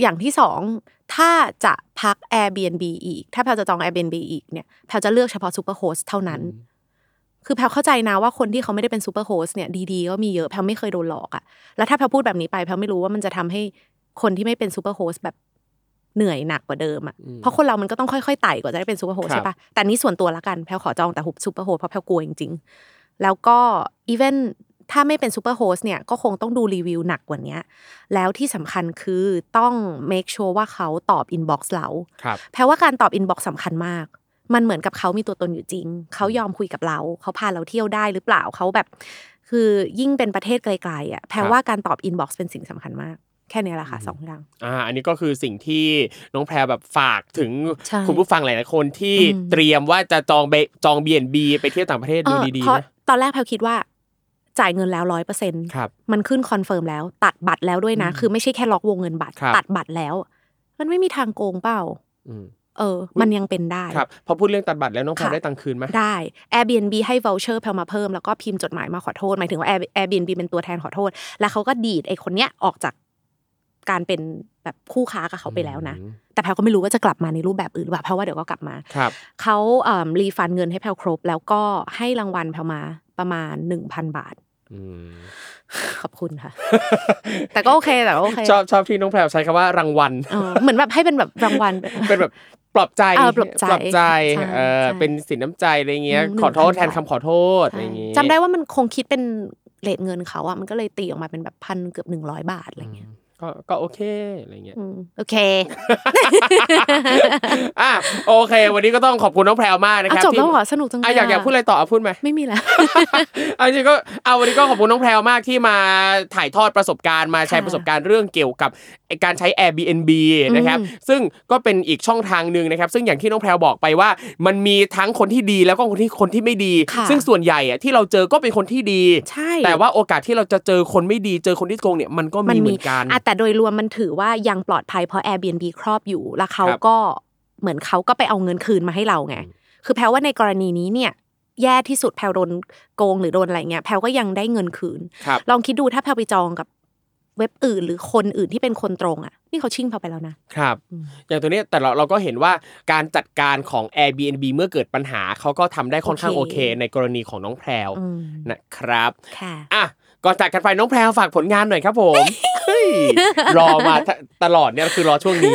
อย่างที่สองถ้าจะพัก Airbnb อีก ถ้าแพลจะจอง Airbnb อีกเนี่ยแพลจะเลือกเฉพาะ superhost เท่านั้น คือแพลเข้าใจนะว่าคนที่เขาไม่ได้เป็น superhost เนี่ยดีๆก็มีเยอะแพลไม่เคยโดนหลอกอะแล้วถ้าแพลพูดแบบนี้ไปแพลไม่รู้ว่ามันจะทำให้คนที่ไม่เป็น superhost แบบ เหนื่อยหนักกว่าเดิมอะอืมเพราะคนเรามันก็ต้องค่อยๆไต่กว่าจะได้เป็น superhost ครับใช่ปะแต่นี้ส่วนตัวละกันแพลขอจองแต่หุบ superhost เพราะแพลกลัวจริงๆ แล้วก็ even ถ้าไม่เป็น superhost เนี่ยก็คงต้องดูรีวิวหนักกว่านี้แล้วที่สำคัญคือต้อง make sure ว่าเขาตอบ inbox เราครับแปลว่าการตอบ inbox สำคัญมาก มันเหมือนกับเขามีตัวตนอยู่จริง เขายอมคุยกับเรา เขาพาเราเที่ยวได้หรือเปล่าเขาแบบ คือยิ่งเป็นประเทศไกลๆอะแปลว่าการตอบ inbox เป็นสิ่งสำคัญมาก แค่นี้แหละค่ะสองอย่างอ่าอันนี้ก็คือสิ่งที่น้องแพรแบบฝากถึงใช่คุณผู้ฟังหลายๆคนที่อืมเตรียมว่าจะจองเบจอง Airbnb ไปเที่ยวต่างประเทศดูเออดีเพราะๆนะตอนแรกแพลคิดว่าจ่ายเงินแล้วร้อยเปอร์เซ็นต์ครับมันขึ้น confirm แล้ว ตัดบัตรแล้วด้วยนะ คือไม่ใช่แค่ล็อกวงเงินบัตรครับตัดบัตรแล้ว มันไม่มีทางโกงเปล่าอืมเออ มันยังเป็นได้ครับพอพูดเรื่องตัดบัตรแล้วน้องแพรค่ะได้ตังค์คืนไหมได้ Airbnb ให้ voucher แพลมาเพิ่มแล้วก็พิมพ์จดหมายมาขอโทษหมายถึงว่า Air- Airbnb เป็นตัวแทนขอโทษ แล้วเขาก็ดีดไอ้คนเนี้ยออกจาก การเป็นแบบคู่ค้ากับเขาไปแล้วนะอืมแต่แพลก็ไม่รู้ว่าจะกลับมาในรูปแบบอื่นหรือเปล่าเพราะว่าเดี๋ยวก็กลับมาครับเขาเอ่อรีฟันเงินให้แพลครบ แล้วก็ให้รางวัลแพลมาประมาณ1,000บาทอืมขอบคุณค่ะ แต่ก็โอเคแต่ก็โอเคชอบชอบที่น้องแพรใช้คำว่ารางวัลเออเหมือนแบบให้เป็นแบบรางวัลเป็นแบบปลอบใจเออปลอบใจใช่เออใช่เป็นสินน้ำใจอะไรเงี้ยอืมขอโทษ1,000แทนคำขอโทษอะไรอย่างงี้จำได้ว่ามันคงคิดเป็นเลทเงินเขาอะมันก็เลยตีออกมาเป็นแบบพันเกือบหนึ่งร้อยบาทอะไรเงี้ย ก็ก็โอเคอะไรเงี้ยอืมโอเคอะโอเค วันนี้ก็ต้องขอบคุณน้องแพรวมากนะคอะรับจบแล้วที่เหรอสนุกจังเลยอะอยากอยากพูดอะไรต่ออะพูดไหมไม่มีแล้วเอาจริงๆก็เอาวันนี้ก็ขอบคุณน้องแพรวมากที่มาถ่ายทอดประสบการณ์มาแชร์ค่ะประสบการณ์เรื่องเกี่ยวกับไอ้การใช้ Airbnb นะครับอืมซึ่งก็เป็นอีกช่องทางหนึ่งนะครับ ซึ่งอย่างที่น้องแพรวบอกไปว่า มันมีทั้งคนที่ดีแล้วก็คนที่คนที่ไม่ดีค่ะซึ่งส่วนใหญ่อะที่เราเจอก็เป็นคนที่ดีใช่แต่ว่าโอกาสที่เราจะเจอคนไม่ดีเจอคนที่โกงเนี่ยมันก็มีเหมือนกันอะแต่โดยรวมมันถือว่ายังปลอดภัยเพราะ Airbnb ครอบอยู่ แล้วเขาครับก็เหมือนเขาก็ไปเอาเงินคืนมาให้เราไง คือแพลว่าในกรณีนี้เนี่ย แย่ที่สุดแพลโดนโกงหรือโดนอะไรเงี้ยแพลก็ยังได้เงินคืนครับลองคิดดูถ้าแพลไปจองกับเว็บอื่น หรือคนอื่นที่เป็นคนตรงอะนี่เขาชิ่งแพลไปแล้วนะครับ อย่างตัวเนี้ยแต่เราเราก็เห็นว่าการจัดการของ Airbnb เมื่อเกิดปัญหาเขาก็ทำได้ค่อนข้างโอโอเคเค ในกรณีของน้องแพรวอืมนะครับค่ะอะ ก่อนจากกันไปน้องแพรวฝากผลงานหน่อยครับผมเฮ้ยรอมาตตลอดเนี่ยคือรอช่วงนี้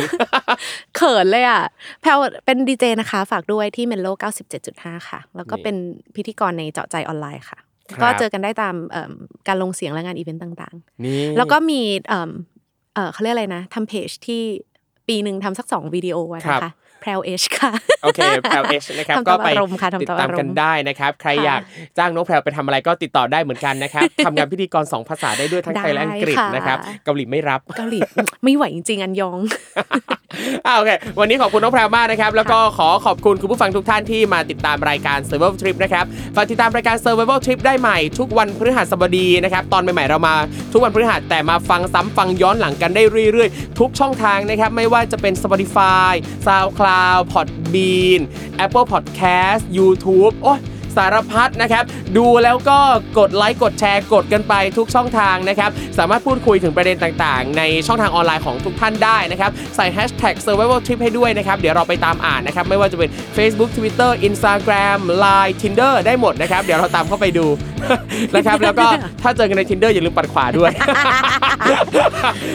เขินเลยอะแพรวเป็นดีเจนะคะ ฝากด้วยที่ Mellow 97.5 ค่ะ แล้วก็นี่เป็นพิธีกรในเจาะใจออนไลน์ค่ะครับก็เจอกันได้ตามเอิ่มการลงเสียงและงานอีเวนต์ต่างนี่ๆแล้วก็มีเอิ่มเออเขาเรียกอะไรนะทำเพจที่ปีหนึ่งทำสักสองวิดีโออะนะคะแพรวเอชค่ะ โอเคแพรวเอชนะครับทำตามก็ไปอารมณ์ค่ะทำติดตามตามอารมณ์กันได้นะครับ ใครค่ะอยากจ้างน้องแพรวไปทำอะไรก็ติดต่อได้เหมือนกันนะครับทำงานพิธีกรสองภาษาได้ด้วยทั้งไทยและอังกฤษได้ค่ะนะครับเกาหลีไม่รับเกาหลีไม่ไหวจริงๆอันยองอ่าโอเควันนี้ขอบคุณน้องแพรวมากนะครับ แล้วก็ขอขอบคุณคุณผู้ฟังทุกท่านที่มาติดตามรายการ Survival Trip นะครับฝากติดตามรายการ Survival Trip ได้ใหม่ทุกวันพฤหัสบดีนะครับตอนใหม่ๆเรามาทุกวันพฤหัสแต่มาฟังซ้ำฟังย้อนหลังกันได้เรื่อยๆ ทุกช่องทางนะครับไม่ว่าจะเป็น Spotify SoundCloud Podbean Apple Podcast YouTube โอ้ย สารพัดนะครับ ดูแล้วก็กดไลค์กดแชร์กดกันไปทุกช่องทางนะครับ สามารถพูดคุยถึงประเด็นต่างๆ ในช่องทางออนไลน์ของทุกท่านได้นะครับ ใส่ hashtag survival trip ให้ด้วยนะครับ เดี๋ยวเราไปตามอ่านนะครับ ไม่ว่าจะเป็น Facebook Twitter Instagram Line Tinder ได้หมดนะครับ เดี๋ยวเราตามเข้าไปดูนะครับแล้วก็ถ้าเจอกันใน Tinder อย่าลืมปัดขวาด้วย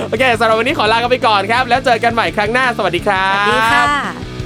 โอเคสำหรับวันนี้ขอลากันไปก่อนครับ แล้วเจอกันใหม่ครั้งหน้าสวัสดีครับสวัสดีค่ะ